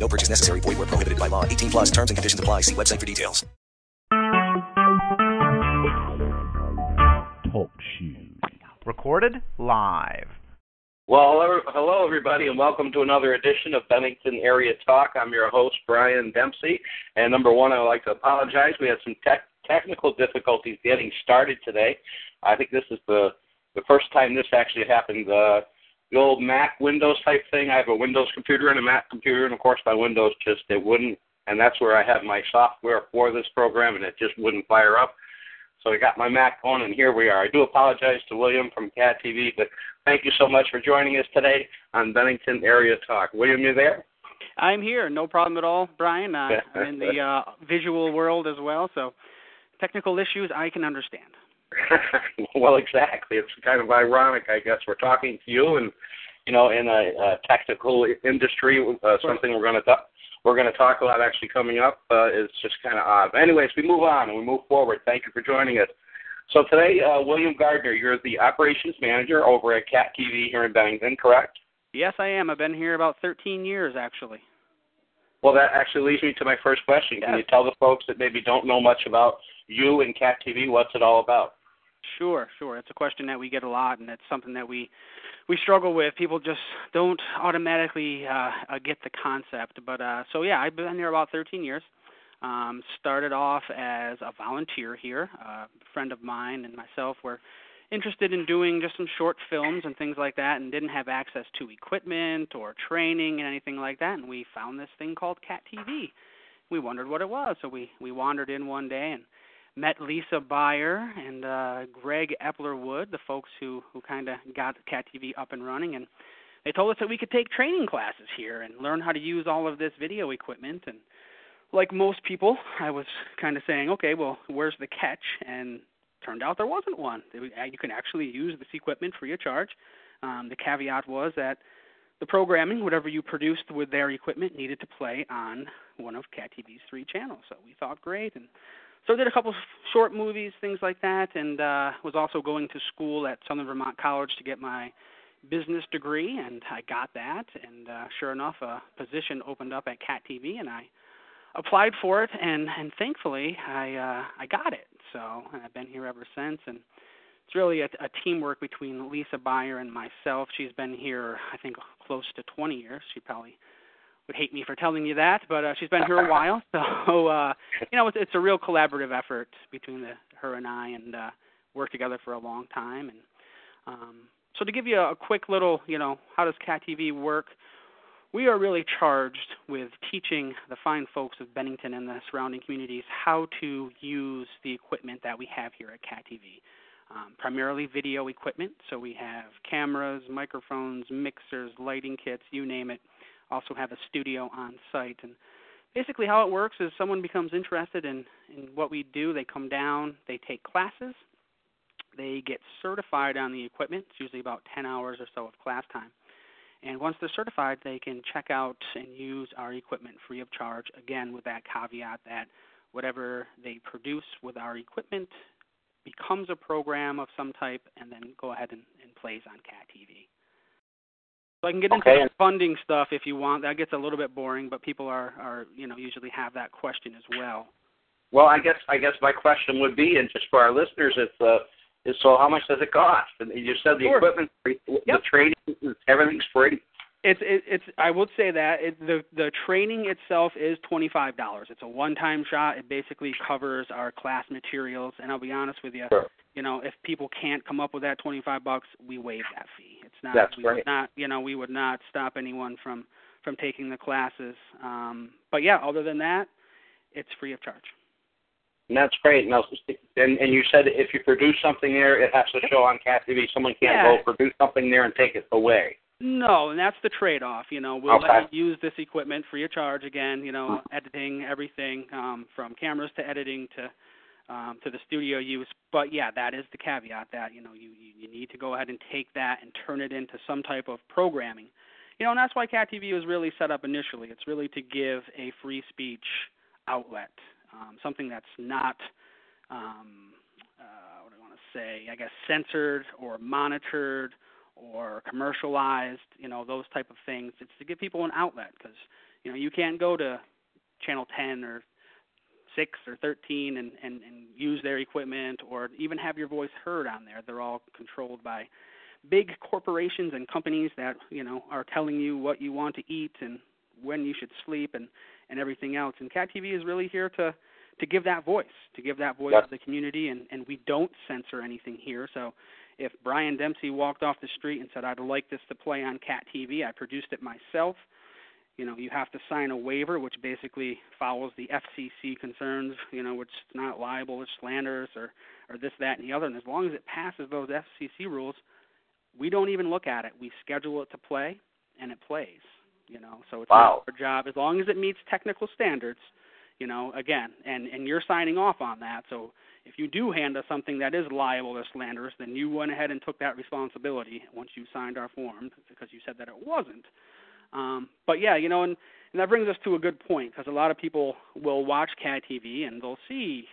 No purchase necessary. Void where prohibited by law. 18 plus terms and conditions apply. See website for details. Talk shoes. Recorded live. Well, hello, hello, everybody, and welcome to another edition of Bennington Area Talk. I'm your host, Brian Dempsey. And number one, I would like to apologize. We had some tech technical difficulties getting started today. I think this is the the first time this actually happened. Uh, the old Mac Windows type thing. I have a Windows computer and a Mac computer, and of course, my Windows just it wouldn't. And that's where I have my software for this program, and it just wouldn't fire up. So I got my Mac on, and here we are. I do apologize to William from Cat TV, but thank you so much for joining us today on Bennington Area Talk. William, you there? I'm here, no problem at all, Brian. Uh, I'm in the uh, visual world as well, so technical issues I can understand. well, exactly. It's kind of ironic, I guess. We're talking to you, and you know, in a, a technical industry, uh, something we're going to talk we're going to talk about actually coming up uh, is just kind of odd. But anyways, we move on and we move forward. Thank you for joining us. So today, uh, William Gardner, you're the operations manager over at Cat TV here in Bennington, correct? Yes, I am. I've been here about 13 years, actually. Well, that actually leads me to my first question. Yes. Can you tell the folks that maybe don't know much about you and Cat TV what's it all about? Sure, sure. It's a question that we get a lot, and it's something that we we struggle with. People just don't automatically uh, uh, get the concept. But uh, so yeah, I've been here about 13 years. Um, started off as a volunteer here. A friend of mine and myself were interested in doing just some short films and things like that, and didn't have access to equipment or training and anything like that. And we found this thing called Cat TV. We wondered what it was, so we we wandered in one day and met Lisa Beyer and uh, Greg Eplerwood, the folks who who kind of got Cat TV up and running, and they told us that we could take training classes here and learn how to use all of this video equipment. And like most people, I was kind of saying, okay, well, where's the catch? And turned out there wasn't one. You can actually use this equipment free of charge. Um, the caveat was that the programming, whatever you produced with their equipment, needed to play on one of Cat TV's three channels. So we thought, great, and so I did a couple short movies, things like that, and uh, was also going to school at Southern Vermont College to get my business degree, and I got that. And uh, sure enough, a position opened up at Cat TV, and I applied for it, and and thankfully I uh, I got it. So and I've been here ever since, and it's really a, a teamwork between Lisa Beyer and myself. She's been here, I think, close to 20 years. She probably would hate me for telling you that, but uh, she's been here a while, so uh, you know it's, it's a real collaborative effort between the, her and I, and uh, worked together for a long time. And um, so to give you a, a quick little, you know, how does Cat TV work? We are really charged with teaching the fine folks of Bennington and the surrounding communities how to use the equipment that we have here at Cat TV. Um, primarily video equipment, so we have cameras, microphones, mixers, lighting kits, you name it also have a studio on site. And basically, how it works is someone becomes interested in, in what we do. They come down, they take classes, they get certified on the equipment. It's usually about 10 hours or so of class time. And once they're certified, they can check out and use our equipment free of charge, again, with that caveat that whatever they produce with our equipment becomes a program of some type and then go ahead and, and plays on CAT TV. So I can get into Okay. the funding stuff if you want. That gets a little bit boring, but people are are you know usually have that question as well. Well, I guess I guess my question would be, and just for our listeners, it's uh, is so how much does it cost? And you said the Sure. equipment, the Yep. training, everything's free. It's it, it's I would say that it, the the training itself is twenty five dollars. It's a one time shot. It basically covers our class materials. And I'll be honest with you, Sure. you know, if people can't come up with that twenty five bucks, we waive that fee. Not That's we great. would not you know we would not stop anyone from from taking the classes. Um, but yeah, other than that, it's free of charge. And that's great. Now, and, and you said if you produce something there, it has to show on Cat TV. Someone can't Yeah. go produce something there and take it away. No, and that's the trade-off. You know, we'll Okay. let you use this equipment free of charge. Again, you know, editing everything um, from cameras to editing to um, to the studio use. But yeah, that is the caveat that you know you, you you need to go ahead and take that and turn it into some type of programming. You know, and that's why Cat TV was really set up initially. It's really to give a free speech outlet, um, something that's not um, uh, what do I want to say? I guess censored or monitored or commercialized. You know, those type of things. It's to give people an outlet because you know you can't go to channel 10 or six or 13 and, and, and use their equipment or even have your voice heard on there. They're all controlled by big corporations and companies that you know are telling you what you want to eat and when you should sleep and and everything else. And Cat TV is really here to to give that voice, to give that voice to the community, and and we don't censor anything here. So if Brian Dempsey walked off the street and said, "I'd like this to play on Cat TV," I produced it myself. You know, you have to sign a waiver, which basically follows the FCC concerns. You know, which is not liable or slanderous or or this, that, and the other. And as long as it passes those FCC rules, we don't even look at it. We schedule it to play, and it plays. You know, so it's Wow. our job as long as it meets technical standards. You know, again, and and you're signing off on that. So if you do hand us something that is liable or slanderous, then you went ahead and took that responsibility once you signed our form because you said that it wasn't. Um, but yeah, you know, and, and that brings us to a good point because a lot of people will watch CAT TV and they'll see,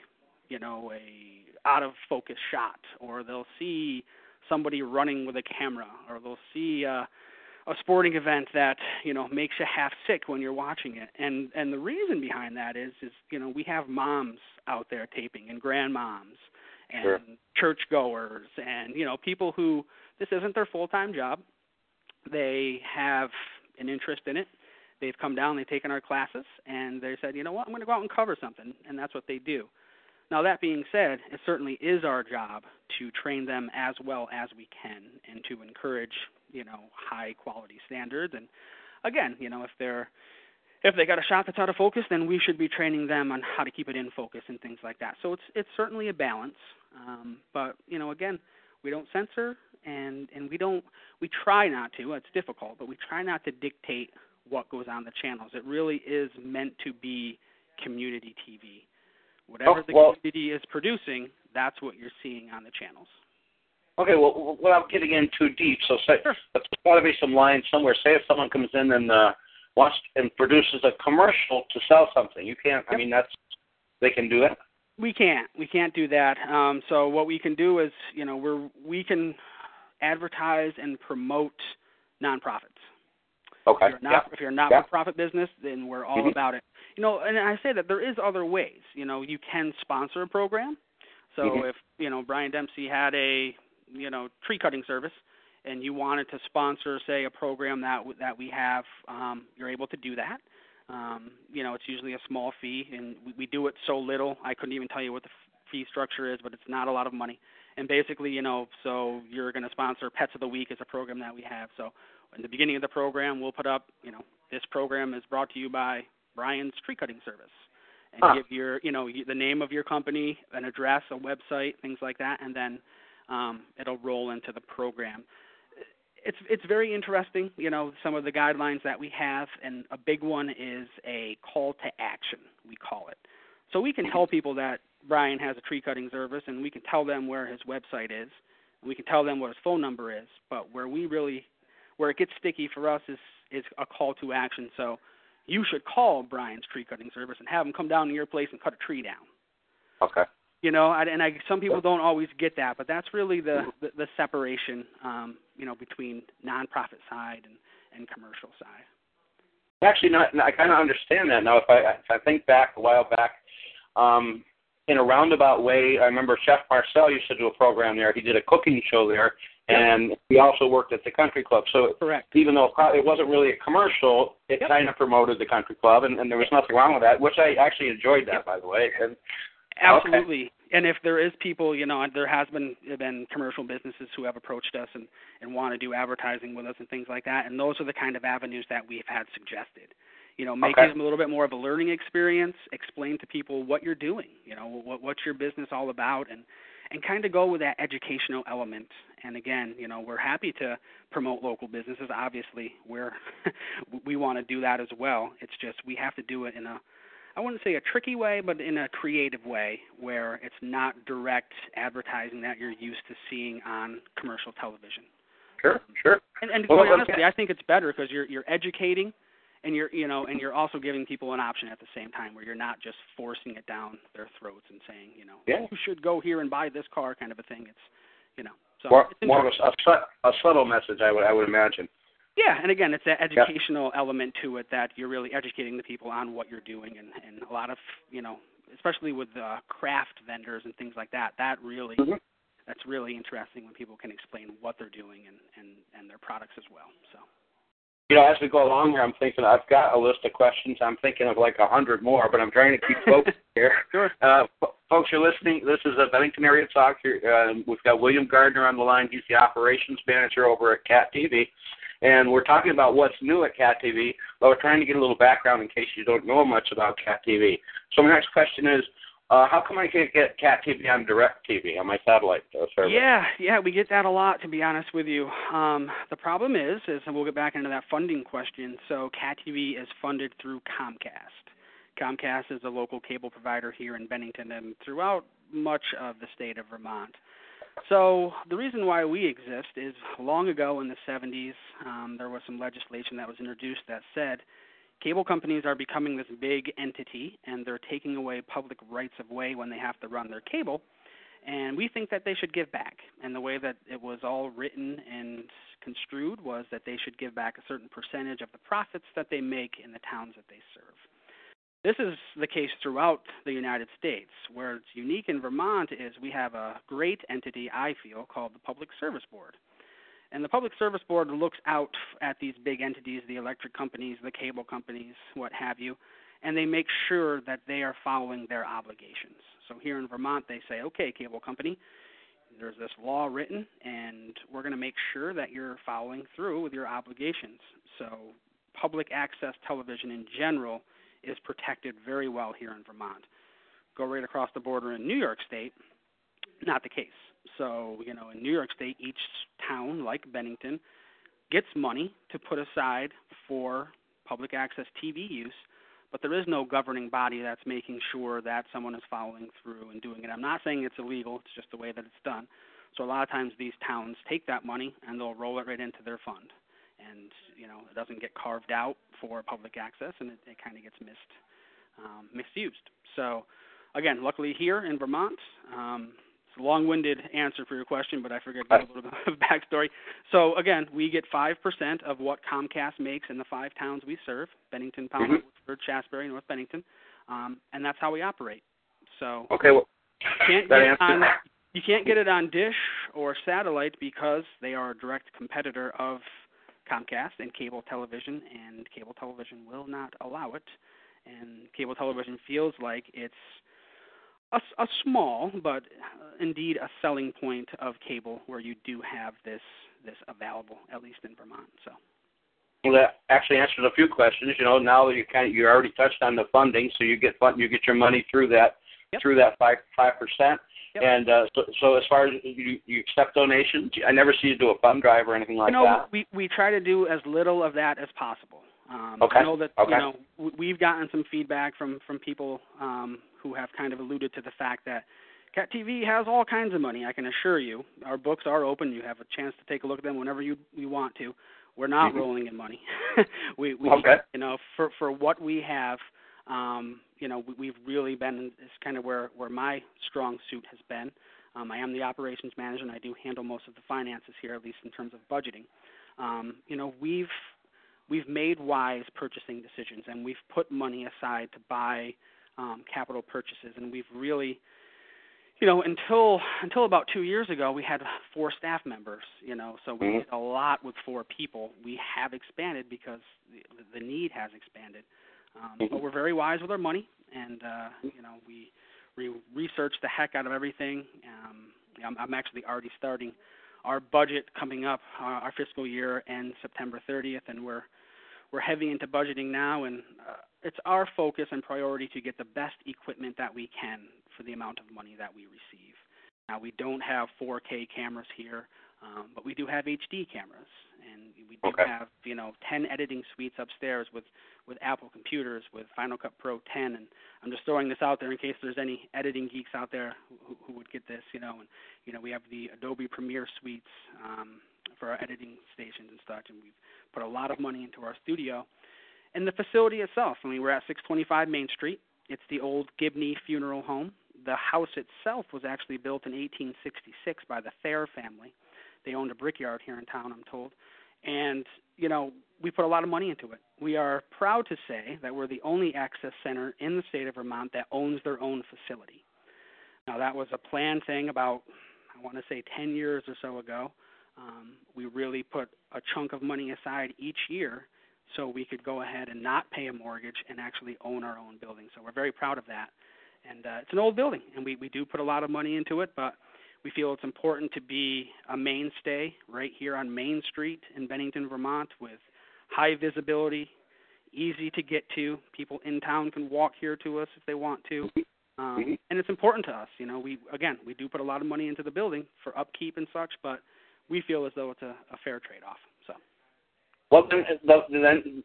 you know, a out of focus shot, or they'll see somebody running with a camera, or they'll see uh, a sporting event that you know makes you half sick when you're watching it. And and the reason behind that is is you know we have moms out there taping and grandmoms and Sure. churchgoers and you know people who this isn't their full time job. They have an interest in it. They've come down, they've taken our classes, and they said, you know what, I'm going to go out and cover something, and that's what they do. Now, that being said, it certainly is our job to train them as well as we can and to encourage, you know, high quality standards. And again, you know, if they're if they got a shot that's out of focus, then we should be training them on how to keep it in focus and things like that. So it's it's certainly a balance. Um, but you know, again, we don't censor and and we don't we try not to. It's difficult, but we try not to dictate what goes on the channels. It really is meant to be community TV. Whatever Oh, the well- community is producing, that's what you're seeing on the channels. Okay, well, without getting in too deep, so say Sure. there's got to be some lines somewhere. Say if someone comes in and uh, wants and produces a commercial to sell something, you can't. I mean, that's they can do that. We can't. We can't do that. Um, so what we can do is, you know, we're we can advertise and promote nonprofits. Okay. If you're not yeah. if you're a not Yeah. for profit business, then we're all Mhm. about it. You know, and I say that there is other ways. You know, you can sponsor a program. So Mhm. if you know Brian Dempsey had a you know tree cutting service, and you wanted to sponsor, say, a program that w- that we have, um, you're able to do that. Um, you know, it's usually a small fee, and we, we do it so little I couldn't even tell you what the f- fee structure is, but it's not a lot of money. And basically, you know, so you're going to sponsor Pets of the Week as a program that we have. So in the beginning of the program, we'll put up, you know, this program is brought to you by Brian's Tree Cutting Service, and Huh. give your, you know, the name of your company, an address, a website, things like that, and then um, it'll roll into the program. It's it's very interesting, you know, some of the guidelines that we have, and a big one is a call to action. We call it. So we can tell people that Brian has a tree cutting service, and we can tell them where his website is, and we can tell them what his phone number is. But where we really, where it gets sticky for us is is a call to action. So you should call Brian's tree cutting service and have him come down to your place and cut a tree down. Okay. You know, and and I, some people don't always get that, but that's really the the, the separation, um, you know, between nonprofit side and and commercial side. Actually, not. I kind of understand that now. If I if I think back a while back, um, in a roundabout way, I remember Chef Marcel used to do a program there. He did a cooking show there, and he also worked at the country club. So Correct. even though it wasn't really a commercial, it Yep. kind of promoted the country club, and, and there was nothing wrong with that. Which I actually enjoyed that, Yep. by the way. And Absolutely. And if there is people, you know, there has been been commercial businesses who have approached us and and want to do advertising with us and things like that, and those are the kind of avenues that we've had suggested. You know, make Okay. it a little bit more of a learning experience. Explain to people what you're doing. You know, what what's your business all about, and and kind of go with that educational element. And again, you know, we're happy to promote local businesses. Obviously, we're we want to do that as well. It's just we have to do it in a I wouldn't say a tricky way, but in a creative way where it's not direct advertising that you're used to seeing on commercial television. Sure, sure. And, and Well, honestly, I think it's better because you're you're educating, and you're you know, and you're also giving people an option at the same time where you're not just forcing it down their throats and saying, you know, Yeah. you should go here and buy this car, kind of a thing. It's, you know, so More, more of a, a, sub- a subtle message, I would, I would imagine. Yeah, and again, it's that educational element to it that you're really educating the people on what you're doing, and and a lot of you know, especially with uh, craft vendors and things like that. That really, Mhm. that's really interesting when people can explain what they're doing and and and their products as well. So. You know, as we go along here, I'm thinking I've got a list of questions. I'm thinking of like a hundred more, but I'm trying to keep focused here. Sure. Uh, folks, you're listening. This is a Bennington Area Talk. Here, uh, we've got William Gardner on the line. He's the operations manager over at Cat TV, and we're talking about what's new at Cat TV. But we're trying to get a little background in case you don't know much about Cat TV. So my next question is, uh, how come I can't get Cat TV on DirecTV on my satellite uh, service? Yeah, yeah, we get that a lot to be honest with you. Um, the problem is, is and we'll get back into that funding question. So Cat TV is funded through Comcast. Comcast is a local cable provider here in Bennington and throughout much of the state of Vermont. So the reason why we exist is long ago in the 70s, um, there was some legislation that was introduced that said cable companies are becoming this big entity and they're taking away public rights of way when they have to run their cable and we think that they should give back. And the way that it was all written and construed was that they should give back a certain percentage of the profits that they make in the towns that they serve. This is the case throughout the United States. Where it's unique in Vermont is we have a great entity, I feel, called the Public Service Board. And the Public Service Board looks out at these big entities, the electric companies, the cable companies, what have you, and they make sure that they are following their obligations. So here in Vermont, they say, okay, cable company, there's this law written, and we're going to make sure that you're following through with your obligations. So public access television in general is protected very well here in Vermont. Go right across the border in New York State, not the case. So, you know, in New York State, each town, like Bennington, gets money to put aside for public access TV use, but there is no governing body that's making sure that someone is following through and doing it. I'm not saying it's illegal, it's just the way that it's done. So a lot of times these towns take that money and they'll roll it right into their fund. And, you know, it doesn't get carved out for public access and it, it kind of gets missed, um, misused. So, again, luckily here in Vermont, um, a long-winded answer for your question, but I give a little bit of backstory. So again, we get five percent of what Comcast makes in the five towns we serve: Bennington, Pownal, Mhm. Woodford, Shaftsbury, North Bennington, um, and that's how we operate. So Okay. Well, you can't that get it on you can't get it on Dish or satellite because they are a direct competitor of Comcast and cable television, and cable television will not allow it. And cable television feels like it's a, a small, but uh, indeed a selling point of cable where you do have this this available, at least in Vermont. So. Well, that actually answers a few questions. You know, now that you kind of you already touched on the funding, so you get fund, you get your money through that Yep. through that five five percent. Yep. And uh, so, so as far as you, you accept donations, I never see you do a fund drive or anything like you know, that. we we try to do as little of that as possible. Um, Okay. I know that Okay. you know we've gotten some feedback from from people um, who have kind of alluded to the fact that Cat TV has all kinds of money. I can assure you, our books are open. You have a chance to take a look at them whenever you you want to. We're not Mhm. rolling in money. we we Okay. you know for for what we have. Um, you know, we, we've really been is kind of where where my strong suit has been. Um, I am the operations manager, and I do handle most of the finances here, at least in terms of budgeting. Um, you know, we've we've made wise purchasing decisions, and we've put money aside to buy um, capital purchases, and we've really, you know, until until about two years ago, we had four staff members. You know, so we Mhm. did a lot with four people. We have expanded because the, the need has expanded. Um, Mhm. But we're very wise with our money, and uh, you know, we we research the heck out of everything. Um, I'm, I'm actually already starting our budget coming up. Uh, our fiscal year ends September 30th, and we're we're heavy into budgeting now, and uh, it's our focus and priority to get the best equipment that we can for the amount of money that we receive. Now we don't have 4K cameras here, um, but we do have HD cameras, and we do Okay. have you know 10 editing suites upstairs with with Apple computers with Final Cut Pro 10. And I'm just throwing this out there in case there's any editing geeks out there who, who would get this, you know. And you know we have the Adobe Premiere suites um, for our editing stations and such, and we've put a lot of money into our studio. And the facility itself, I mean, we're at 625 Main Street. It's the old Gibney Funeral Home. The house itself was actually built in 1866 by the Thayer family. They owned a brickyard here in town, I'm told. And, you know, we put a lot of money into it. We are proud to say that we're the only access center in the state of Vermont that owns their own facility. Now, that was a planned thing about, I want to say, 10 years or so ago. Um, we really put a chunk of money aside each year so we could go ahead and not pay a mortgage and actually own our own building. So we're very proud of that. And uh, it's an old building, and we, we do put a lot of money into it, but we feel it's important to be a mainstay right here on Main Street in Bennington, Vermont, with high visibility, easy to get to. People in town can walk here to us if they want to. Um, Mhm. and it's important to us. You know, we again we do put a lot of money into the building for upkeep and such, but we feel as though it's a, a fair trade-off. So. Well, then, then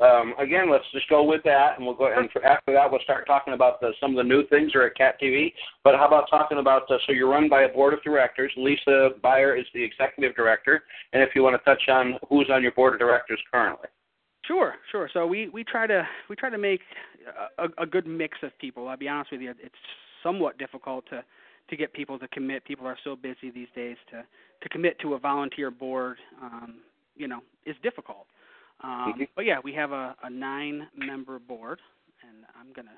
um, again, let's just go with that, and we'll go. And for, after that, we'll start talking about the, some of the new things are at Cat TV. But how about talking about? Uh, so you're run by a board of directors. Lisa Beyer is the executive director, and if you want to touch on who's on your board of directors currently. Sure, sure. So we we try to we try to make a, a good mix of people. I'll be honest with you, it's somewhat difficult to to get people to commit. People are so busy these days to to commit to a volunteer board. Um, you know, is difficult. Um, Mhm. But yeah, we have a, a nine-member board, and I'm gonna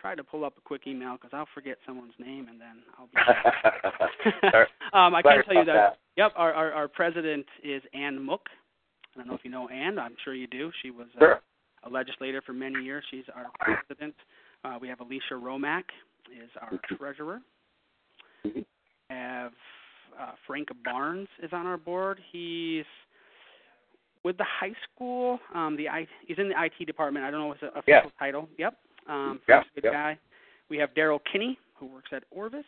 try to pull up a quick email because I'll forget someone's name, and then I'll be. Um, I can tell you about that. Yep, our, our our president is Ann Mook. I don't know if you know Ann. I'm sure you do. She was uh, Sure. a legislator for many years. She's our president. Uh, we have Alicia Romack is our treasurer. Have uh, Frank Barnes is on our board. He's with the high school. Um, the I, he's in the IT department. I don't know his official Yeah. title. Yep. Um, Yeah, a good yeah. guy. We have Daryl Kinney who works at Orvis.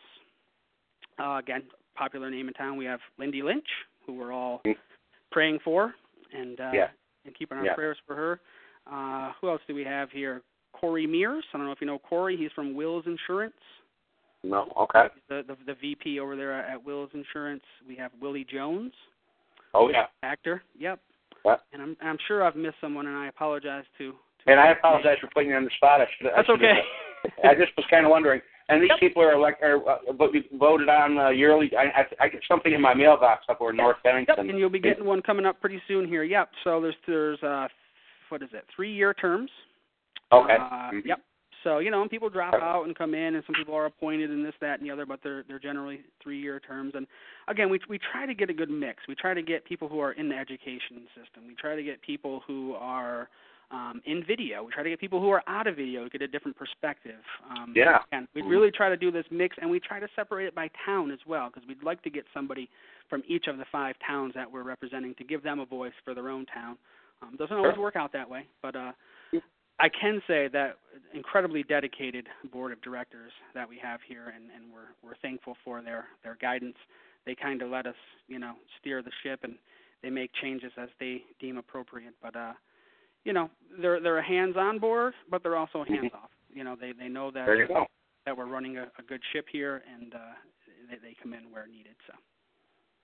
Uh, again, popular name in town. We have Lindy Lynch, who we're all Mm. praying for and uh, Yeah. and keeping our Yeah. prayers for her. Uh, who else do we have here? Corey Mears. I don't know if you know Corey. He's from Wills Insurance. No. Okay. The, the the VP over there at Wills Insurance. We have Willie Jones, Oh yeah. actor. Yep. Yep. And I'm I'm sure I've missed someone, and I apologize to. to And I apologize for putting you on the spot. I should. That's I okay. I just was kind of wondering. And these Yep. people are like, are uh, voted on uh, yearly. I, I I get something in my mailbox up over in North Yep, and you'll be getting one coming up pretty soon here. Yep. So there's there's uh what is it? Three year terms. Okay. Uh, Mhm. Yep. So you know, and people drop out and come in, and some people are appointed and this, that, and the other, but they're they're generally three year terms. And again, we we try to get a good mix. We try to get people who are in the education system. We try to get people who are um, in video. We try to get people who are out of video to get a different perspective. Um, Yeah. And we Mhm. really try to do this mix, and we try to separate it by town as well, because we'd like to get somebody from each of the five towns that we're representing to give them a voice for their own town. Um, doesn't always Sure. work out that way, but uh, I can say that incredibly dedicated board of directors that we have here, and, and we're we're thankful for their their guidance. They kind of let us, you know, steer the ship, and they make changes as they deem appropriate. But uh, you know, they're they're a hands-on board, but they're also Mhm. hands-off. You know, they they know that There you go. that we're running a, a good ship here, and uh, they, they come in where needed. So.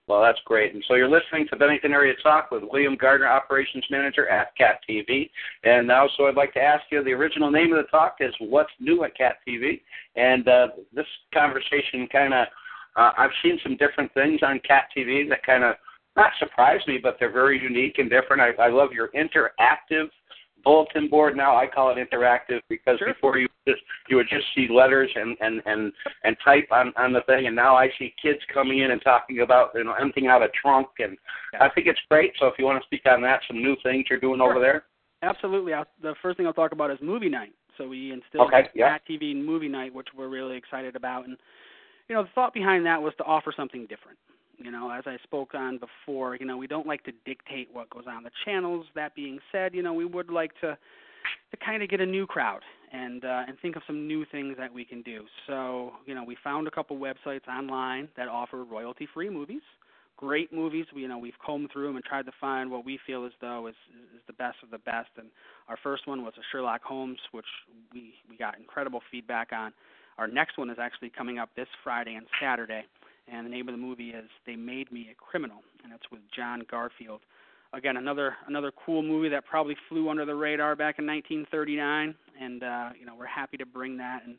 Well, that's great. And so you're listening to Bennington Area Talk with William Gardner, Operations Manager at Cat TV. And now, so I'd like to ask you the original name of the talk is What's New at Cat TV? And uh, this conversation kind of, uh, I've seen some different things on Cat TV that kind of not surprise me, but they're very unique and different. I, I love your interactive bulletin board now. I call it interactive because Sure. before you just you would just see letters and and and and type on on the thing, and now I see kids coming in and talking about you know emptying out a trunk, and Yeah. I think it's great. So if you want to speak on that, some new things you're doing Sure. over there. Absolutely. I'll, the first thing I'll talk about is movie night. So we instilled Okay, yeah. TV and movie night, which we're really excited about. And you know, the thought behind that was to offer something different. You know, as I spoke on before, you know, we don't like to dictate what goes on the channels. That being said, you know, we would like to, to kind of get a new crowd and uh, and think of some new things that we can do. So you know, we found a couple websites online that offer royalty-free movies. Great movies. We, you know, we've combed through them and tried to find what we feel as though is is the best of the best. And our first one was a Sherlock Holmes, which we we got incredible feedback on. Our next one is actually coming up this Friday and Saturday, and the name of the movie is They Made Me a Criminal, and it's with John Garfield. Again another another cool movie that probably flew under the radar back in 1939 and uh you know we're happy to bring that. And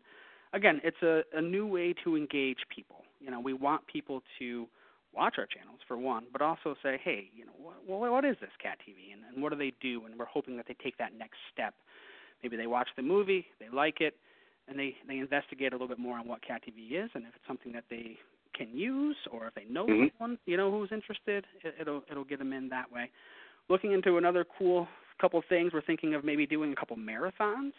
again it's a a new way to engage people. You know we want people to watch our channels for one but also say hey you know what what, what is this cat tv and, and what do they do? And we're hoping that they take that next step. Maybe they watch the movie they like it and they they investigate a little bit more on what cat tv is and if it's something that they can use, or if they know mm-hmm. someone you know who's interested, it, it'll it'll get them in that way. Looking into another cool couple things, we're thinking of maybe doing a couple marathons.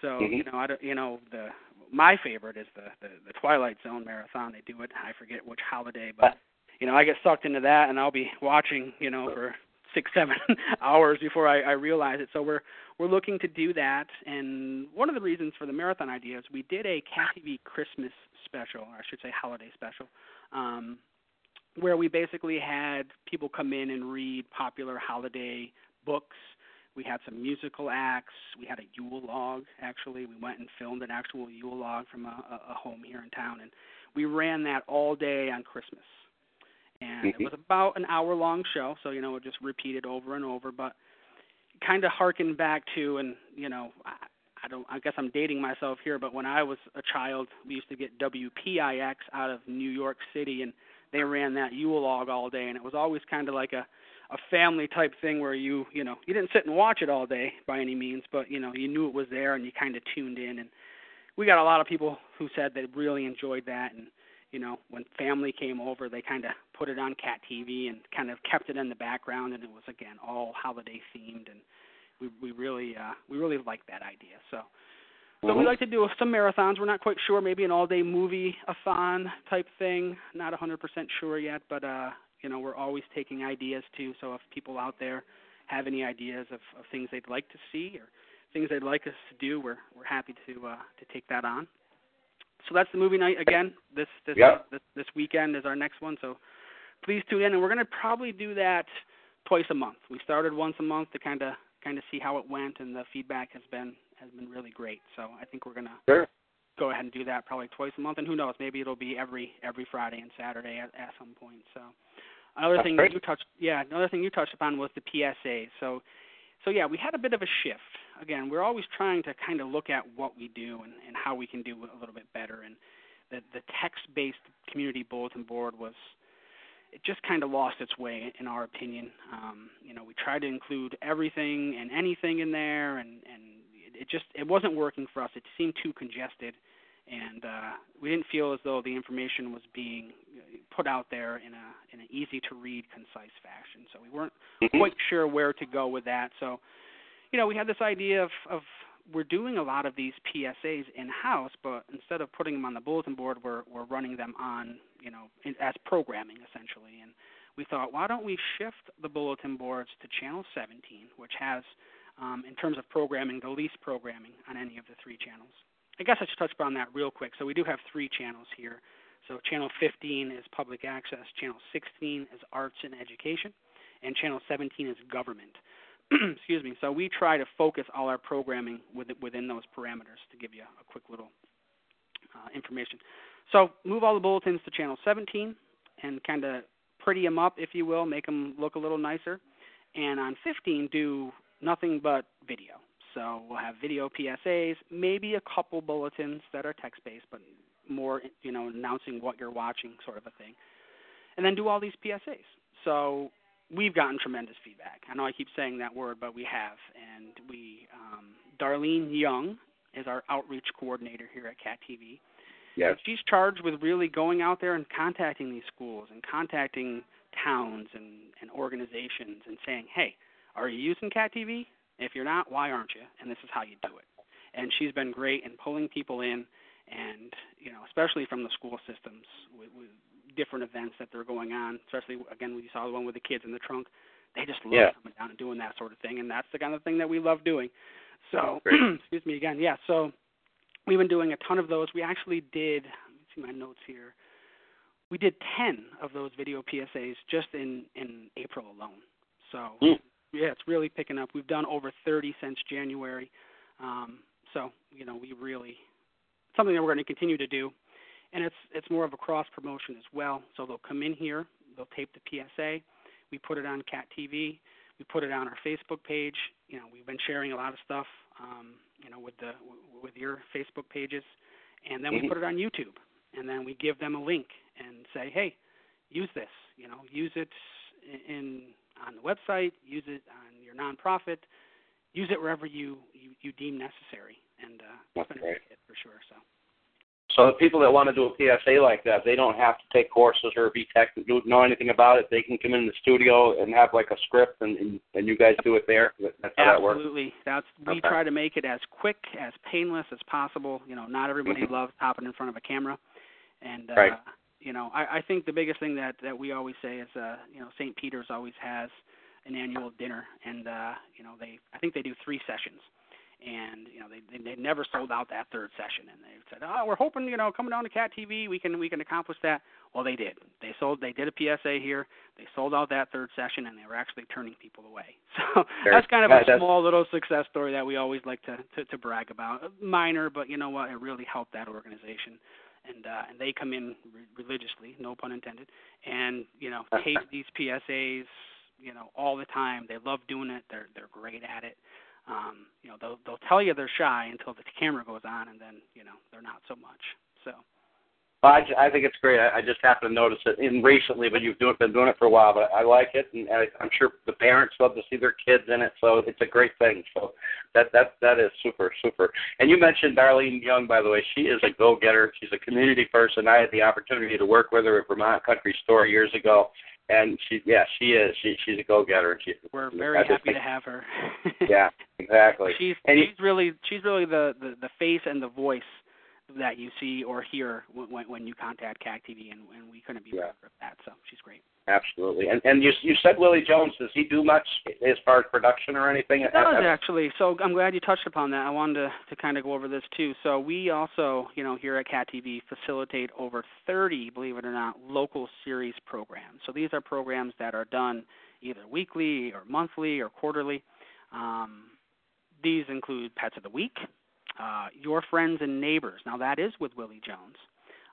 So mm-hmm. you know, I don't, you know the my favorite is the, the the Twilight Zone marathon. They do it. I forget which holiday, but you know, I get sucked into that, and I'll be watching, you know, for six, seven hours before I, I realize it. So we're we're looking to do that. And one of the reasons for the marathon idea is we did a Cat TV Christmas special, or I should say holiday special, um, where we basically had people come in and read popular holiday books. We had some musical acts. We had a Yule log. Actually, we went and filmed an actual Yule log from a, a home here in town, and we ran that all day on Christmas and mm-hmm. it was about an hour long show so you know it just repeated over and over but kind of harkened back to and you know I, I don't I guess I'm dating myself here but when I was a child we used to get WPIX out of New York City and they ran that Yule log all day and it was always kind of like a a family type thing where you you know you didn't sit and watch it all day by any means but you know you knew it was there and you kind of tuned in and we got a lot of people who said they really enjoyed that and you know, when family came over, they kind of put it on Cat TV and kind of kept it in the background, and it was again all holiday themed, and we we really uh, we really liked that idea. So. So mm-hmm. we like to do some marathons. We're not quite sure, maybe an all-day movie-a-thon type thing. Not 100% sure yet, but uh, you know, we're always taking ideas too. So if people out there have any ideas of, of things they'd like to see or things they'd like us to do, we're we're happy to uh, to take that on so that's the movie night again. This this, yep. this this weekend is our next one. So please tune in, and we're going to probably do that twice a month. We started once a month to kind of kind of see how it went, and the feedback has been has been really great. So I think we're going to sure. go ahead and do that probably twice a month, and who knows, maybe it'll be every every Friday and Saturday at, at some point. So another That's thing great. that you touched, yeah, another thing you touched upon was the PSA. So so yeah, we had a bit of a shift. Again, we're always trying to kind of look at what we do and, and how we can do a little bit better. And the, the text-based community bulletin board was it just kind of lost its way in our opinion. Um, you know, we tried to include everything and anything in there, and and it just it wasn't working for us. It seemed too congested, and uh, we didn't feel as though the information was being put out there in a in an easy to read, concise fashion. So we weren't mm-hmm. quite sure where to go with that. So, you know, we had this idea of of we're doing a lot of these PSAs in house, but instead of putting them on the bulletin board, we're we're running them on you know in, as programming essentially. And we thought, why don't we shift the bulletin boards to channel 17, which has um, in terms of programming, the least programming on any of the three channels. I guess I should touch upon that real quick. So we do have three channels here. So channel 15 is public access, channel 16 is arts and education, and channel 17 is government. Excuse me. So we try to focus all our programming within those parameters to give you a quick little uh, information. So move all the bulletins to channel 17 and kind of pretty them up, if you will, make them look a little nicer. And on 15, do nothing but video. So we'll have video PSAs, maybe a couple bulletins that are text based, but more, you know, announcing what you're watching, sort of a thing. And then do all these PSAs. So we've gotten tremendous feedback. I know I keep saying that word, but we have. And we, um, Darlene Young is our outreach coordinator here at Cat TV. Yes. And she's charged with really going out there and contacting these schools and contacting towns and, and organizations and saying, hey, are you using Cat TV? If you're not, why aren't you? And this is how you do it. And she's been great in pulling people in, and you know, especially from the school systems with, with different events that they're going on. Especially again, we saw the one with the kids in the trunk. They just love yeah. coming down and doing that sort of thing, and that's the kind of thing that we love doing. So, excuse me again. Yeah, so we've been doing a ton of those. We actually did. Let me see my notes here. We did 10 of those video PSAs just in in April alone. So Mm. yeah, it's really picking up. We've done over 30 since January. Um, so you know, we really something that we're going to continue to do, and it's it's more of a cross promotion as well. So they'll come in here, they'll tape the PSA, we put it on Cat TV, we put it on our Facebook page. You know, we've been sharing a lot of stuff, um, you know, with the with your Facebook pages, and then we Mhm. put it on YouTube, and then we give them a link and say, hey, use this. You know, use it in on the website, use it on your nonprofit, use it wherever you you, you deem necessary, and uh, That's it's been a great. hit for sure. So. So the people that want to do a PSA like that, they don't have to take courses or be tech, do know anything about it. They can come in the studio and have like a script, and and, and you guys do it there. That's how that works. Absolutely. That's we Okay. try to make it as quick, as painless as possible. You know, not everybody Mhm. loves hopping in front of a camera, and uh, Right. you know, I, I think the biggest thing that that we always say is, uh, you know, St. Peter's always has an annual dinner, and uh, you know, they I think they do three sessions. And you know they they, they never sold out that third session, and they said, "Oh, we're hoping you know coming down to Cat TV, we can we can accomplish that." Well, they did. They sold. They did a PSA here. They sold out that third session, and they were actually turning people away. So Very- that's kind of yeah, a small little success story that we always like to, to to brag about. Minor, but you know what? It really helped that organization, and uh, and they come in re- religiously, no pun intended, and you know tape these PSAs, you know, all the time. They love doing it. They're they're great at it. Um, you know, they'll they'll tell you they're shy until the camera goes on, and then you know they're not so much. So. Well, I, I think it's great. I, I just happened to notice it in recently, but you've been doing it for a while. But I like it, and I, I'm sure the parents love to see their kids in it. So it's a great thing. So that that that is super super. And you mentioned Darlene Young, by the way. She is a go-getter. She's a community person. I had the opportunity to work with her at Vermont Country Store years ago, and she yeah she is she she's a go-getter. and She, We're very happy think- to have her. Yeah, exactly. She's And she's really she's really the, the the face and the voice that you see or hear when when, when you contact CAT TV, and, and we couldn't be Yeah. prouder of that. So she's great. Absolutely. And and you you said Willie Jones. Does he do much as far as production or anything? He does actually. So I'm glad you touched upon that. I wanted to, to kind of go over this too. So we also, you know, here at Cat TV facilitate over 30, believe it or not, local series programs. So these are programs that are done either weekly or monthly or quarterly. Um, these include Pets of the Week, uh, Your Friends and Neighbors. Now that is with Willie Jones.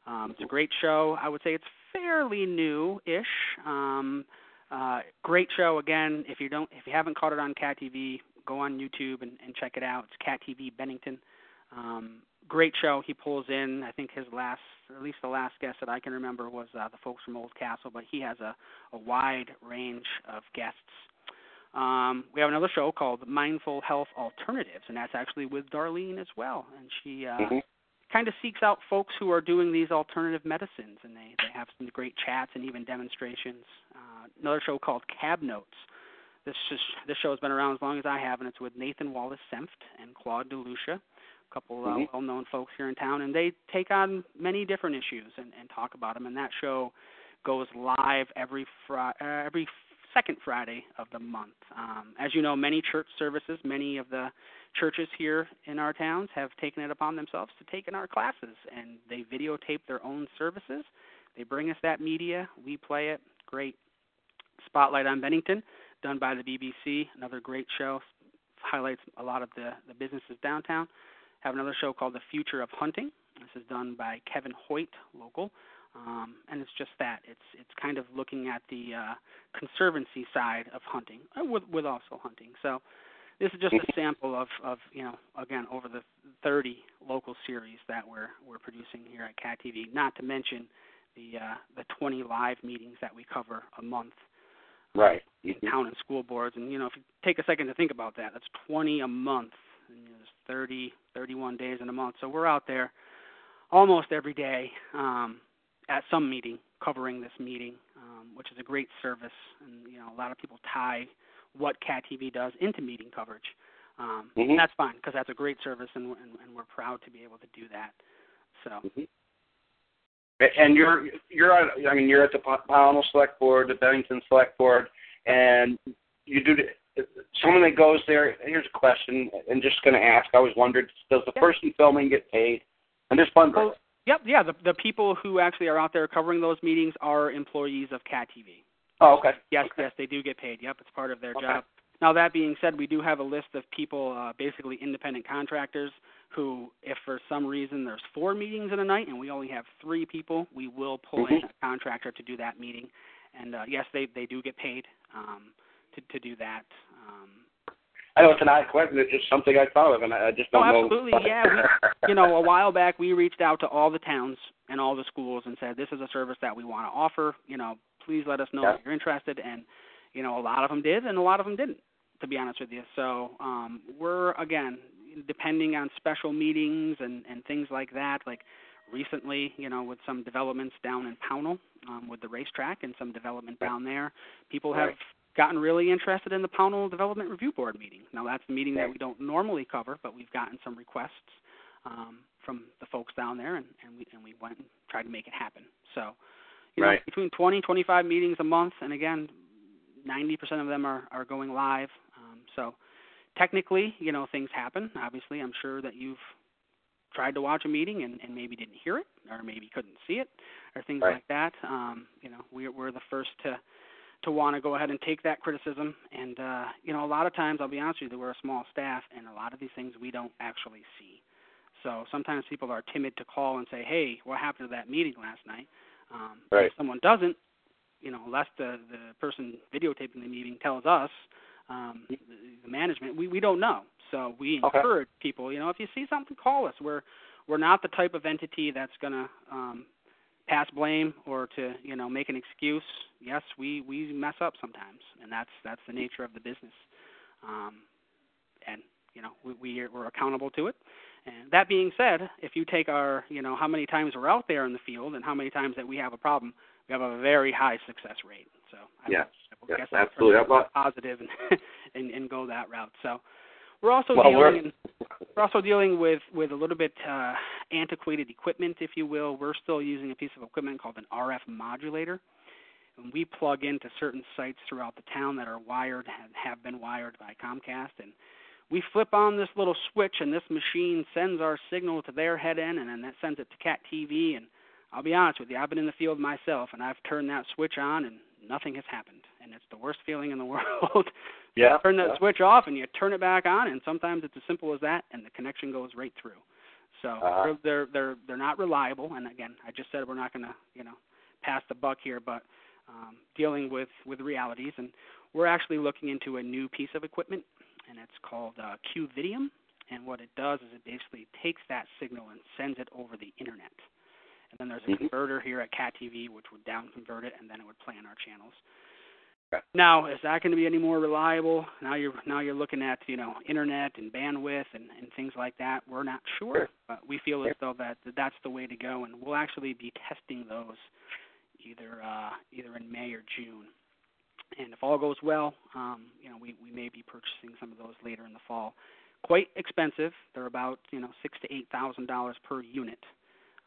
Um, it's a great show. I would say it's fairly new-ish. Um, uh, great show again. If you don't, if you haven't caught it on Cat TV, go on YouTube and, and check it out. It's Cat TV Bennington. Um, great show. He pulls in. I think his last, at least the last guest that I can remember was uh, the folks from Oldcastle. But he has a, a wide range of guests. Um, we have another show called Mindful Health Alternatives, and that's actually with Darlene as well. And she uh, Mhm. kind of seeks out folks who are doing these alternative medicines, and they, they have some great chats and even demonstrations. Uh, another show called Cab Notes. This is, this show has been around as long as I have, and it's with Nathan Wallace Senft and Claude DeLucia, a couple uh, Mhm. well-known folks here in town, and they take on many different issues and, and talk about them. And that show goes live every fri- uh, every second Friday of the month. Um, as you know, many church services, many of the churches here in our towns have taken it upon themselves to take in our classes, and they videotape their own services. They bring us that media, we play it. Great. Spotlight on Bennington, done by the BBC, another great show, highlights a lot of the, the businesses downtown. Have another show called The Future of Hunting. This is done by Kevin Hoyt, local. Um, and it's just that. It's it's kind of looking at the uh, conservancy side of hunting, uh, with with also hunting. So this is just a sample of of you know again over the 30 local series that we're we're producing here at Cat TV. Not to mention the uh, the 20 live meetings that we cover a month Right. in Mhm. town and school boards. And you know if you take a second to think about that, that's 20 a month. And you know, there's 30 31 days in a month. So we're out there almost every day. Um, at some meeting covering this meeting, um, which is a great service, and you know a lot of people tie what Cat TV does into meeting coverage. Um, Mhm. and that's fine because that's a great service, and, and and we're proud to be able to do that. So Mhm. And you're you're on. I mean, you're at the Pownal Select Board, the Bennington Select Board, and you do someone that goes there. Here's a question, and just going to ask. I always wondered: Does the person filming get paid? I'm just wondering. Well, yep, yeah. The the people who actually are out there covering those meetings are employees of Cat TV. oh, okay. Yes, Okay. yes, they do get paid. Yep, it's part of their Okay. job. Now that being said, we do have a list of people, uh, basically independent contractors, who, if for some reason there's four meetings in a night and we only have three people, we will pull in Mhm. a contractor to do that meeting. And uh, yes, they they do get paid um, to to do that. Um, I know it's an odd question. It's just something I thought of, and I I just Oh, don't know. absolutely, yeah, you know, a while back we reached out to all the towns and all the schools and said, this is a service that we want to offer. You know, please let us know Yeah. if you're interested. And you know, a lot of them did, and a lot of them didn't. To be honest with you, so um, we're again depending on special meetings and and things like that. Like recently, you know, with some developments down in Pownal um, with the racetrack and some development down there, people have. Gotten really interested in the Pownal Development Review Board meeting. Now that's the meeting that we don't normally cover, but we've gotten some requests um, from the folks down there, and, and we and we went and tried to make it happen. So, you know, Right. between 20 25 meetings a month, and again, 90% of them are are going live. Um, so, technically, you know, things happen. Obviously, I'm sure that you've tried to watch a meeting and, and maybe didn't hear it, or maybe couldn't see it, or things Right. like that. Um, you know, we're we're the first to to want to go ahead and take that criticism. And uh, you know, a lot of times, I'll be honest with you, we're a small staff, and a lot of these things we don't actually see. So sometimes people are timid to call and say, "Hey, what happened to that meeting last night?" Um, Right. If someone doesn't, you know, unless the the person videotaping the meeting tells us, um, the, the management, we we don't know. So we Okay. encourage people, you know, if you see something, call us. We're we're not the type of entity that's gonna um, pass blame or to you know make an excuse. Yes, we we mess up sometimes, and that's that's the nature of the business. Um, and you know we, we are, we're accountable to it. And that being said, if you take our you know how many times we're out there in the field and how many times that we have a problem, we have a very high success rate. So I Yes. would, I Yes, guess absolutely. it positive and, and and go that route. So we're also Well, dealing we're- in we're also dealing with with a little bit uh, antiquated equipment, if you will. We're still using a piece of equipment called an RF modulator, and we plug into certain sites throughout the town that are wired and have been wired by Comcast, and we flip on this little switch, and this machine sends our signal to their head end, and then that sends it to Cat TV. And I'll be honest with you, I've been in the field myself, and I've turned that switch on, and nothing has happened, and it's the worst feeling in the world. Yeah. turn that yeah. switch off and you turn it back on and sometimes it's as simple as that and the connection goes right through so Uh-huh. they're they're they're they're not reliable and again i just said we're not going to you know pass the buck here but um dealing with with realities and we're actually looking into a new piece of equipment and it's called uh qvidium and what it does is it basically takes that signal and sends it over the internet and then there's a Mhm. converter here at cat tv which would down convert it and then it would play on our channels Okay. now, is that going to be any more reliable? Now you're now you're looking at you know internet and bandwidth and, and things like that. We're not sure, Sure. but we feel as though that that's the way to go, and we'll actually be testing those either uh, either in May or June. And if all goes well, um, you know we we may be purchasing some of those later in the fall. Quite expensive. They're about you know six to eight thousand dollars per unit.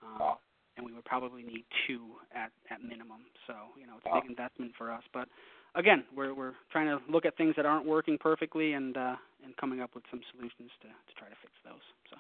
Um, Wow. And we would probably need two at at minimum. So you know it's a big investment for us, but again, we're we're trying to look at things that aren't working perfectly and uh, and coming up with some solutions to to try to fix those. So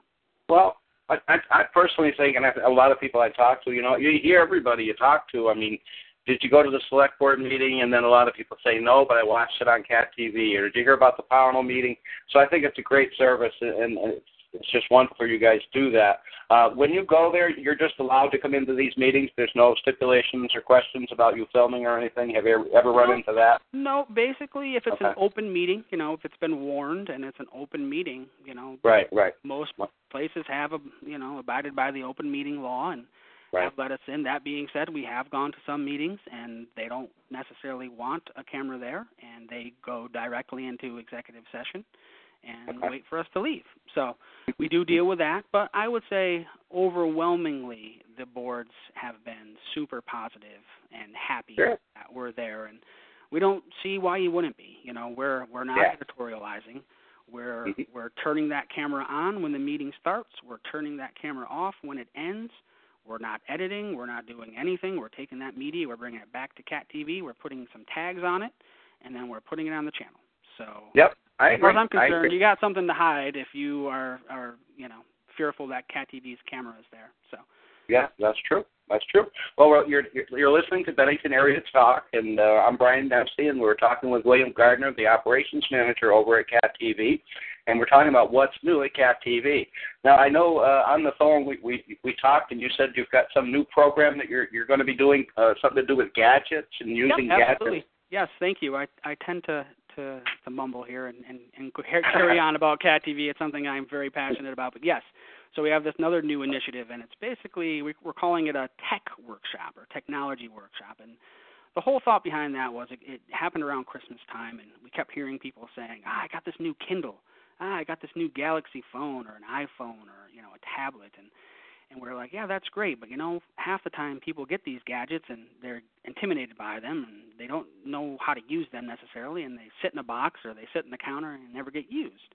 Well, I, I, I personally think, and I, a lot of people I talk to, you know, you hear everybody you talk to. I mean, did you go to the select board meeting? And then a lot of people say no, but I watched it on Cat TV. Or did you hear about the Pownal meeting? So I think it's a great service, and, and it's, it's just wonderful for you guys do that. Uh, when you go there, you're just allowed to come into these meetings. There's no stipulations or questions about you filming or anything. Have you ever, ever run No. into that? no, basically, if it's an open meeting, you know, if it's been warned and it's an open meeting, you know, Right, right, most places have a you know abided by the open meeting law and right. have let us in. That being said, we have gone to some meetings and they don't necessarily want a camera there, and they go directly into executive session and Okay. wait for us to leave. So we do deal with that, but I would say overwhelmingly the boards have been super positive and happy Sure. that we're there, and we don't see why you wouldn't be. You know, we're we're not Yeah. editorializing. We're Mhm. we're turning that camera on when the meeting starts. We're turning that camera off when it ends. We're not editing. We're not doing anything. We're taking that media. We're bringing it back to Cat TV. We're putting some tags on it, and then we're putting it on the channel. So Yep. I as far as. I'm concerned, you got something to hide if you are are you know fearful that Cat TV's camera is there. So Yeah, that's true. That's true. Well, we're, you're you're listening to Bennington Area Talk, and uh, I'm Brian Dempsey, and we're talking with William Gardner, the operations manager over at Cat TV, and we're talking about what's new at Cat TV. Now, I know uh, on the phone we, we we talked, and you said you've got some new program that you're you're going to be doing uh, something to do with gadgets and using yep, gadgets. absolutely. Yes, thank you. I I tend to to, to mumble here and, and, and carry on about Cat TV. It's something I'm very passionate about. But yes, so we have this another new initiative, and it's basically we, we're calling it a tech workshop or technology workshop. And the whole thought behind that was it, it happened around Christmas time, and we kept hearing people saying, "Ah, I got this new Kindle. Ah, I got this new Galaxy phone or an iPhone or you know a tablet." And and we're like, yeah, that's great, but you know, half the time people get these gadgets and they're intimidated by them and they don't know how to use them necessarily, and they sit in a box or they sit in the counter and never get used.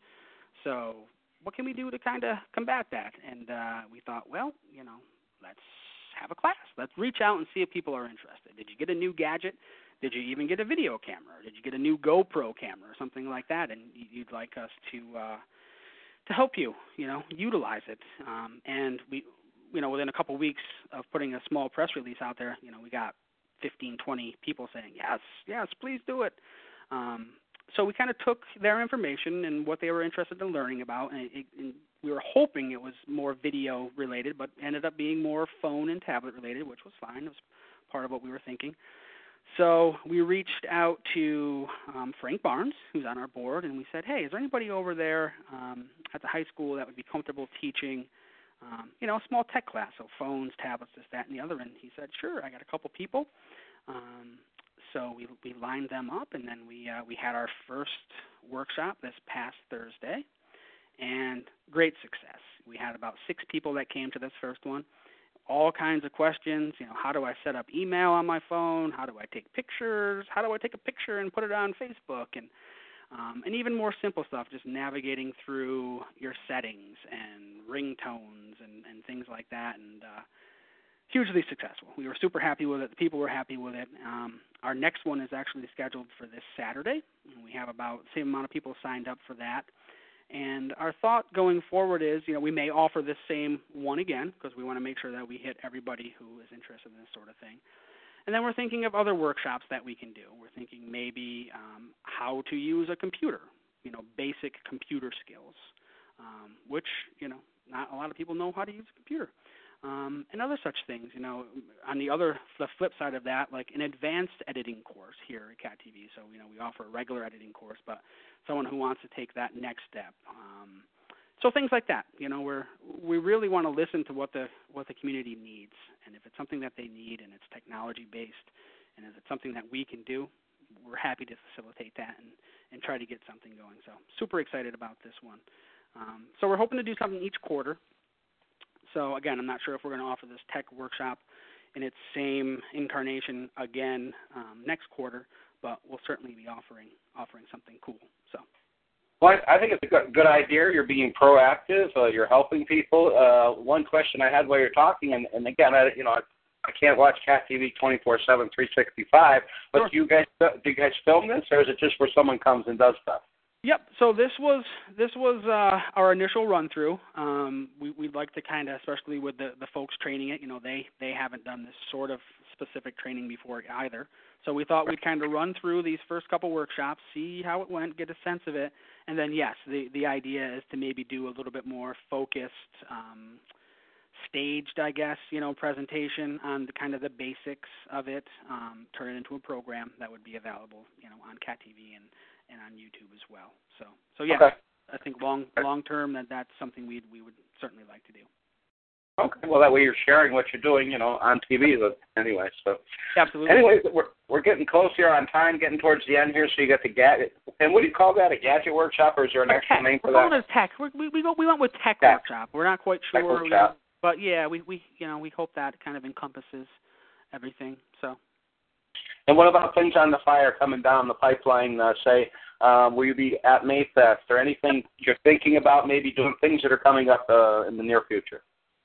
So, what can we do to kind of combat that? And uh, we thought, well, you know, let's have a class. Let's reach out and see if people are interested. Did you get a new gadget? Did you even get a video camera? Did you get a new GoPro camera or something like that? And you'd like us to uh, to help you, you know, utilize it. Um, and we you know, within a couple weeks of putting a small press release out there, you know, we got 15, 20 people saying, yes, yes, please do it. Um, so we kind of took their information and what they were interested in learning about, and, it, and we were hoping it was more video related, but ended up being more phone and tablet related, which was fine. It was part of what we were thinking. So we reached out to um, Frank Barnes, who's on our board, and we said, hey, is there anybody over there um, at the high school that would be comfortable teaching – um, you know, a small tech class, so phones, tablets, this, that, and the other. And he said, sure, I got a couple people. Um, so we we lined them up, and then we uh, we had our first workshop this past Thursday, and great success. We had about six people that came to this first one. All kinds of questions. You know, how do I set up email on my phone? How do I take pictures? How do I take a picture and put it on Facebook? And um, and even more simple stuff, just navigating through your settings and ringtones and, and things like that, and uh, hugely successful. We were super happy with it. The people were happy with it. Um, our next one is actually scheduled for this Saturday, we have about the same amount of people signed up for that. And our thought going forward is, you know, we may offer this same one again because we want to make sure that we hit everybody who is interested in this sort of thing. And then we're thinking of other workshops that we can do. We're thinking maybe um, how to use a computer, you know, basic computer skills, um, which, you know, not a lot of people know how to use a computer. Um, and other such things, you know, on the other, the flip side of that, like an advanced editing course here at Cat TV. So, you know, we offer a regular editing course, but someone who wants to take that next step. Um, so things like that you know we're we really want to listen to what the what the community needs. And if it's something that they need and it's technology based and if it's something that we can do we're happy to facilitate that and and try to get something going. So super excited about this one. Um, so we're hoping to do something each quarter. So again i'm not sure if we're going to offer this tech workshop in its same incarnation again um, next quarter but we'll certainly be offering offering something cool. So well, I think it's a good, good idea. You're being proactive. Uh, you're helping people. Uh, one question I had while you're talking, and, and again, I, you know, I, I can't watch Cat TV 24/7, 365. But sure. do you guys do you guys film this, or is it just where someone comes and does stuff? Yep. So this was this was uh, our initial run through. Um, we, we'd like to kind of, especially with the the folks training it, you know, they they haven't done this sort of specific training before either. So we thought we'd kind of run through these first couple workshops, see how it went, get a sense of it, and then yes, the the idea is to maybe do a little bit more focused, um, staged, I guess, you know, presentation on the kind of the basics of it, um, turn it into a program that would be available, you know, on Cat TV and and on YouTube as well. So so yeah, okay. I think long long term that that's something we we would certainly like to do. Okay. Well, that way you're sharing what you're doing, you know, on TV. Anyway, so. Absolutely. Anyways, we're we're getting close here on time, getting towards the end here. So you got the gadget. And what do you call that? A gadget workshop, or is there an tech. name for we're that? it tech. We're, we we go, we went with tech, Tech. workshop. We're not quite Tech sure, workshop. but yeah, we we you know we hope that kind of encompasses everything. So. And what about things on the fire coming down the pipeline? Uh, say, um, will you be at Mayfest or anything you're thinking about? Maybe doing things that are coming up uh, in the near future.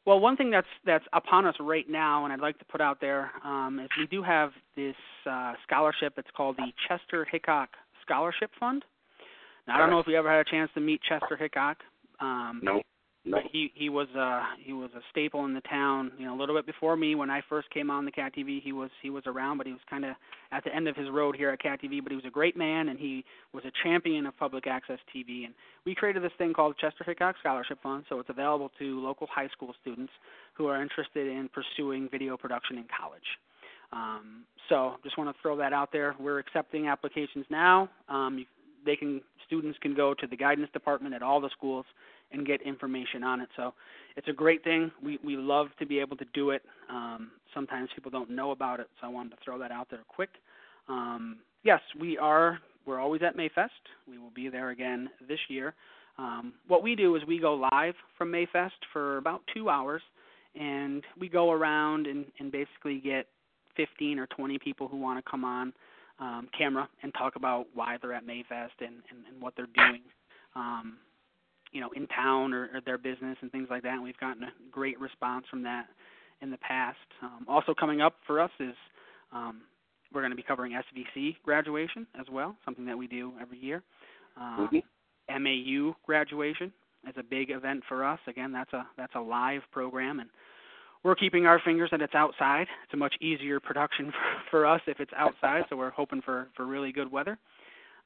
Well, one thing that's that's upon us right now, and I'd like to put out there, um, is we do have this uh, scholarship. It's called the Chester Hickok Scholarship Fund. Now, I don't know if you ever had a chance to meet Chester Hickok. Um, no. No. But he he was uh he was a staple in the town. You know, a little bit before me when I first came on the Cat TV, he was he was around, but he was kind of at the end of his road here at Cat TV. But he was a great man, and he was a champion of public access TV. And we created this thing called the Chester Hickok Scholarship Fund, so it's available to local high school students who are interested in pursuing video production in college. Um, so just want to throw that out there. We're accepting applications now. Um, they can students can go to the guidance department at all the schools and get information on it. So it's a great thing. We we love to be able to do it. Um, sometimes people don't know about it, so I wanted to throw that out there quick. Um, yes, we are. We're always at Mayfest. We will be there again this year. Um, what we do is we go live from Mayfest for about two hours, and we go around and, and basically get 15 or 20 people who want to come on um, camera and talk about why they're at Mayfest and, and, and what they're doing. Um, you know in town or, or their business and things like that. And we've gotten a great response from that in the past. Um, also coming up for us is um, we're going to be covering SVC graduation as well, something that we do every year. Um, mm-hmm. MAU graduation is a big event for us. Again, that's a that's a live program, and we're keeping our fingers that it's outside. It's a much easier production for, for us if it's outside, so we're hoping for for really good weather.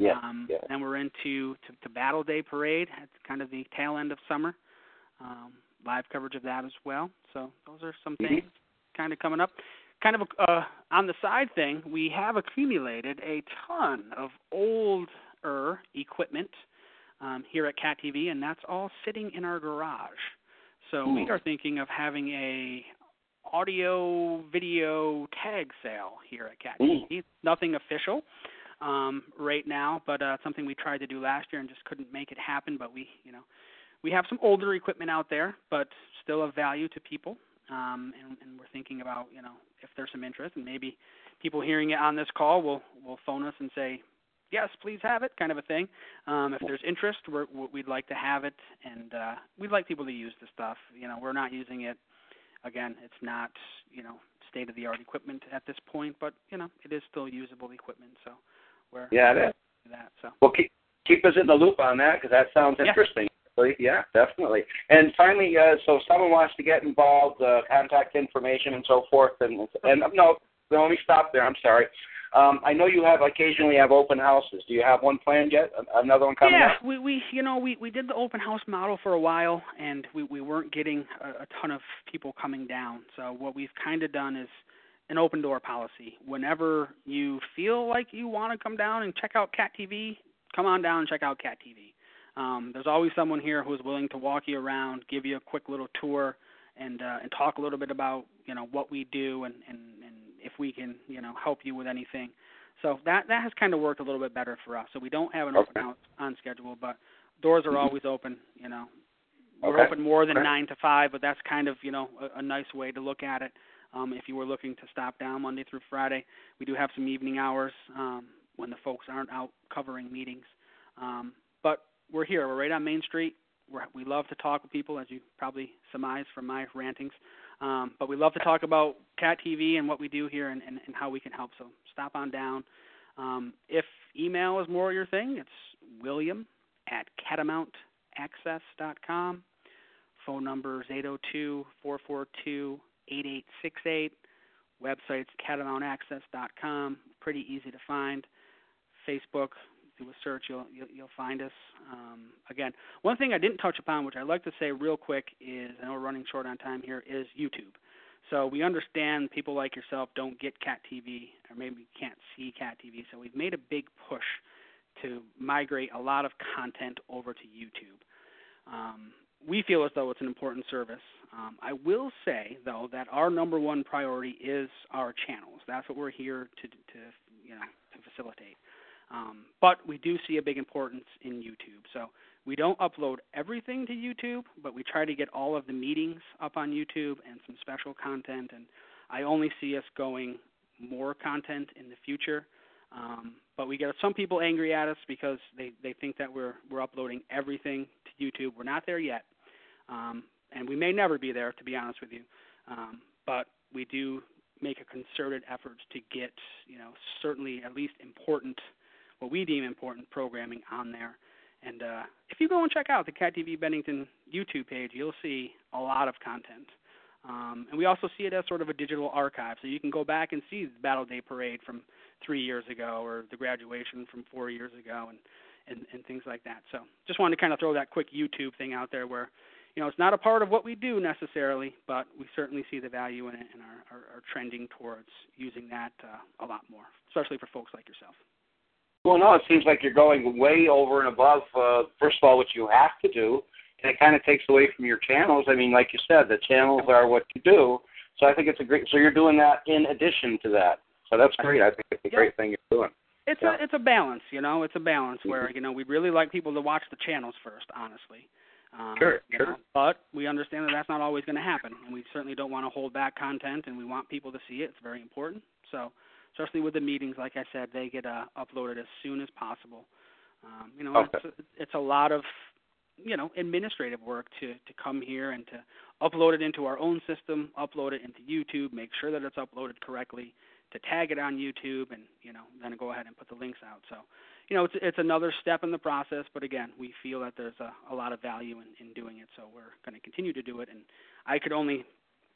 Yeah. Um, yeah. Then we're into to, to Battle Day Parade at kind of the tail end of summer. Um, live coverage of that as well. So those are some mm-hmm. things kind of coming up. Kind of uh, on the side thing, we have accumulated a ton of older equipment um, here at Cat TV, and that's all sitting in our garage. So we are thinking of having a audio video tag sale here at Cat TV. Nothing official, um, right now, but uh, something we tried to do last year and just couldn't make it happen. But we, you know, we have some older equipment out there, but still of value to people. Um, and, and we're thinking about, you know, if there's some interest, and maybe people hearing it on this call will will phone us and say, yes, please have it, kind of a thing. Um, if there's interest, we're, we'd like to have it, and uh, we'd like people to use the stuff. You know, we're not using it. Again, it's not, you know, state of the art equipment at this point, but you know, it is still usable equipment. So where yeah, that, that so. Well, keep keep us in the loop on that because that sounds interesting. Yeah. yeah, definitely. And finally, uh, so if someone wants to get involved, uh, contact information and so forth, and and no, let me stop there. I'm sorry. Um, I know you have occasionally have open houses. Do you have one planned yet? Another one coming yeah, up? Yeah, we we you know we we did the open house model for a while, and we we weren't getting a, a ton of people coming down. So what we've kind of done is an open door policy. Whenever you feel like you want to come down and check out Cat TV, come on down and check out Cat TV. Um, there's always someone here who's willing to walk you around, give you a quick little tour, and uh, and talk a little bit about you know what we do and, and and if we can you know help you with anything. So that that has kind of worked a little bit better for us. So we don't have an okay. open house on schedule, but doors are always open. You know, we're okay. open more than okay. nine to five, but that's kind of you know a, a nice way to look at it. Um, if you were looking to stop down Monday through Friday, we do have some evening hours um, when the folks aren't out covering meetings. Um, but we're here. We're right on Main Street. We're, we love to talk with people, as you probably surmise from my rantings. Um, but we love to talk about Cat TV and what we do here and, and, and how we can help. So stop on down. Um, if email is more your thing, it's William at catamountaccess.com. Phone number is 802 442 8868. Website's catamountaccess.com. Pretty easy to find. Facebook, do a search, you'll you'll, you'll find us. Um, again, one thing I didn't touch upon, which I'd like to say real quick, is I know we're running short on time here, is YouTube. So we understand people like yourself don't get Cat TV, or maybe can't see Cat TV. So we've made a big push to migrate a lot of content over to YouTube. Um, we feel as though it's an important service. Um, I will say though that our number one priority is our channels. That's what we're here to to you know to facilitate. Um, but we do see a big importance in YouTube. So we don't upload everything to YouTube, but we try to get all of the meetings up on YouTube and some special content. And I only see us going more content in the future. Um, but we get some people angry at us because they, they think that we're we're uploading everything to YouTube. We're not there yet. Um, and we may never be there, to be honest with you. Um, but we do make a concerted effort to get, you know, certainly at least important, what we deem important programming on there. And uh, if you go and check out the Cat TV Bennington YouTube page, you'll see a lot of content. Um, and we also see it as sort of a digital archive, so you can go back and see the Battle Day Parade from three years ago or the graduation from four years ago, and and, and things like that. So just wanted to kind of throw that quick YouTube thing out there where you know, it's not a part of what we do necessarily, but we certainly see the value in it and are, are, are trending towards using that uh, a lot more, especially for folks like yourself. Well, no, it seems like you're going way over and above, uh, first of all, what you have to do, and it kind of takes away from your channels. I mean, like you said, the channels are what you do. So I think it's a great. So you're doing that in addition to that. So that's great. I think it's a yeah. great thing you're doing. It's yeah. a it's a balance, you know. It's a balance where mm-hmm. you know we'd really like people to watch the channels first, honestly. Um, sure, sure. Know, but we understand that that's not always going to happen, and we certainly don't want to hold back content, and we want people to see it. It's very important. So, especially with the meetings, like I said, they get uh, uploaded as soon as possible. Um, you know, okay. it's, it's a lot of you know administrative work to to come here and to upload it into our own system, upload it into YouTube, make sure that it's uploaded correctly, to tag it on YouTube, and you know then go ahead and put the links out. So you know, it's it's another step in the process, but again, we feel that there's a, a lot of value in, in doing it, so we're going to continue to do it. And I could only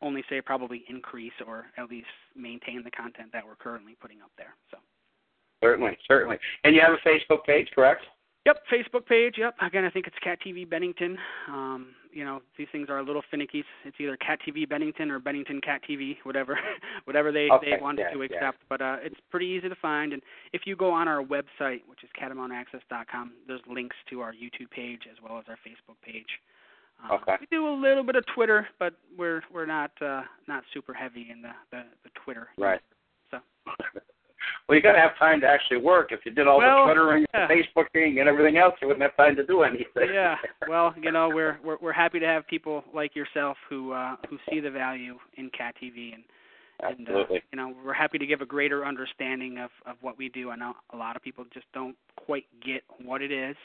only say probably increase or at least maintain the content that we're currently putting up there. So certainly, certainly. And you have a Facebook page, correct? Yep, Facebook page. Yep. Again, I think it's Cat TV Bennington. Um, you know, these things are a little finicky. It's either Cat TV Bennington or Bennington Cat TV, whatever, whatever they okay, they want yeah, to accept. Yeah. But uh, it's pretty easy to find. And if you go on our website, which is catamountaccess.com, there's links to our YouTube page as well as our Facebook page. Um, okay. We do a little bit of Twitter, but we're we're not uh, not super heavy in the the, the Twitter. Right. So. Well, you got to have time to actually work. If you did all well, the Twittering, yeah. and Facebooking, and everything else, you wouldn't have time to do anything. yeah. Well, you know, we're we're we're happy to have people like yourself who uh, who see the value in Cat TV and. And uh, you know, we're happy to give a greater understanding of of what we do. I know a lot of people just don't quite get what it is,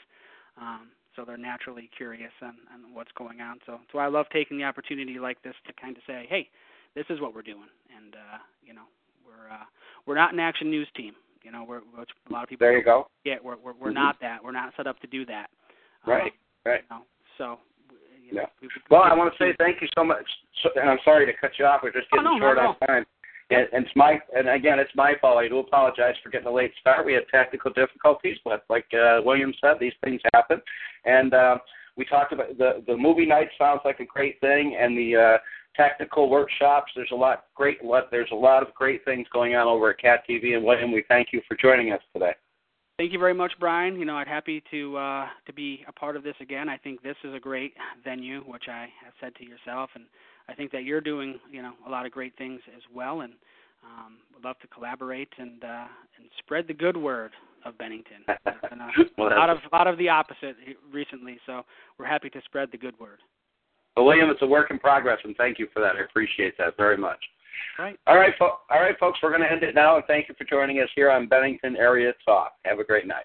um, so they're naturally curious on, on what's going on. So, so I love taking the opportunity like this to kind of say, hey, this is what we're doing, and uh, you know, we're uh, we're not an action news team. You know, we're which a lot of people. There you go. Yeah, we're we're, we're mm-hmm. not that. We're not set up to do that. Right. Um, right. You know, so. You know, yeah. We, we, well, I want to say thank you so much, so, and I'm sorry to cut you off. We're just getting oh, no, short on time. And, and it's my and again, it's my fault. I do apologize for getting a late start. We had technical difficulties, but like uh, William said, these things happen. And uh, we talked about the the movie night sounds like a great thing, and the uh, technical workshops. There's a lot great. There's a lot of great things going on over at Cat TV. And William, we thank you for joining us today. Thank you very much, Brian. You know, I'd happy to uh, to be a part of this again. I think this is a great venue, which I have said to yourself, and I think that you're doing you know a lot of great things as well, and um, would love to collaborate and uh, and spread the good word of Bennington. Been a, well, a lot of a lot of the opposite recently, so we're happy to spread the good word. Well, William, it's a work in progress, and thank you for that. I appreciate that very much. Right. All right, fo- all right, folks. We're going to end it now, and thank you for joining us here on Bennington Area Talk. Have a great night.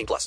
18 plus.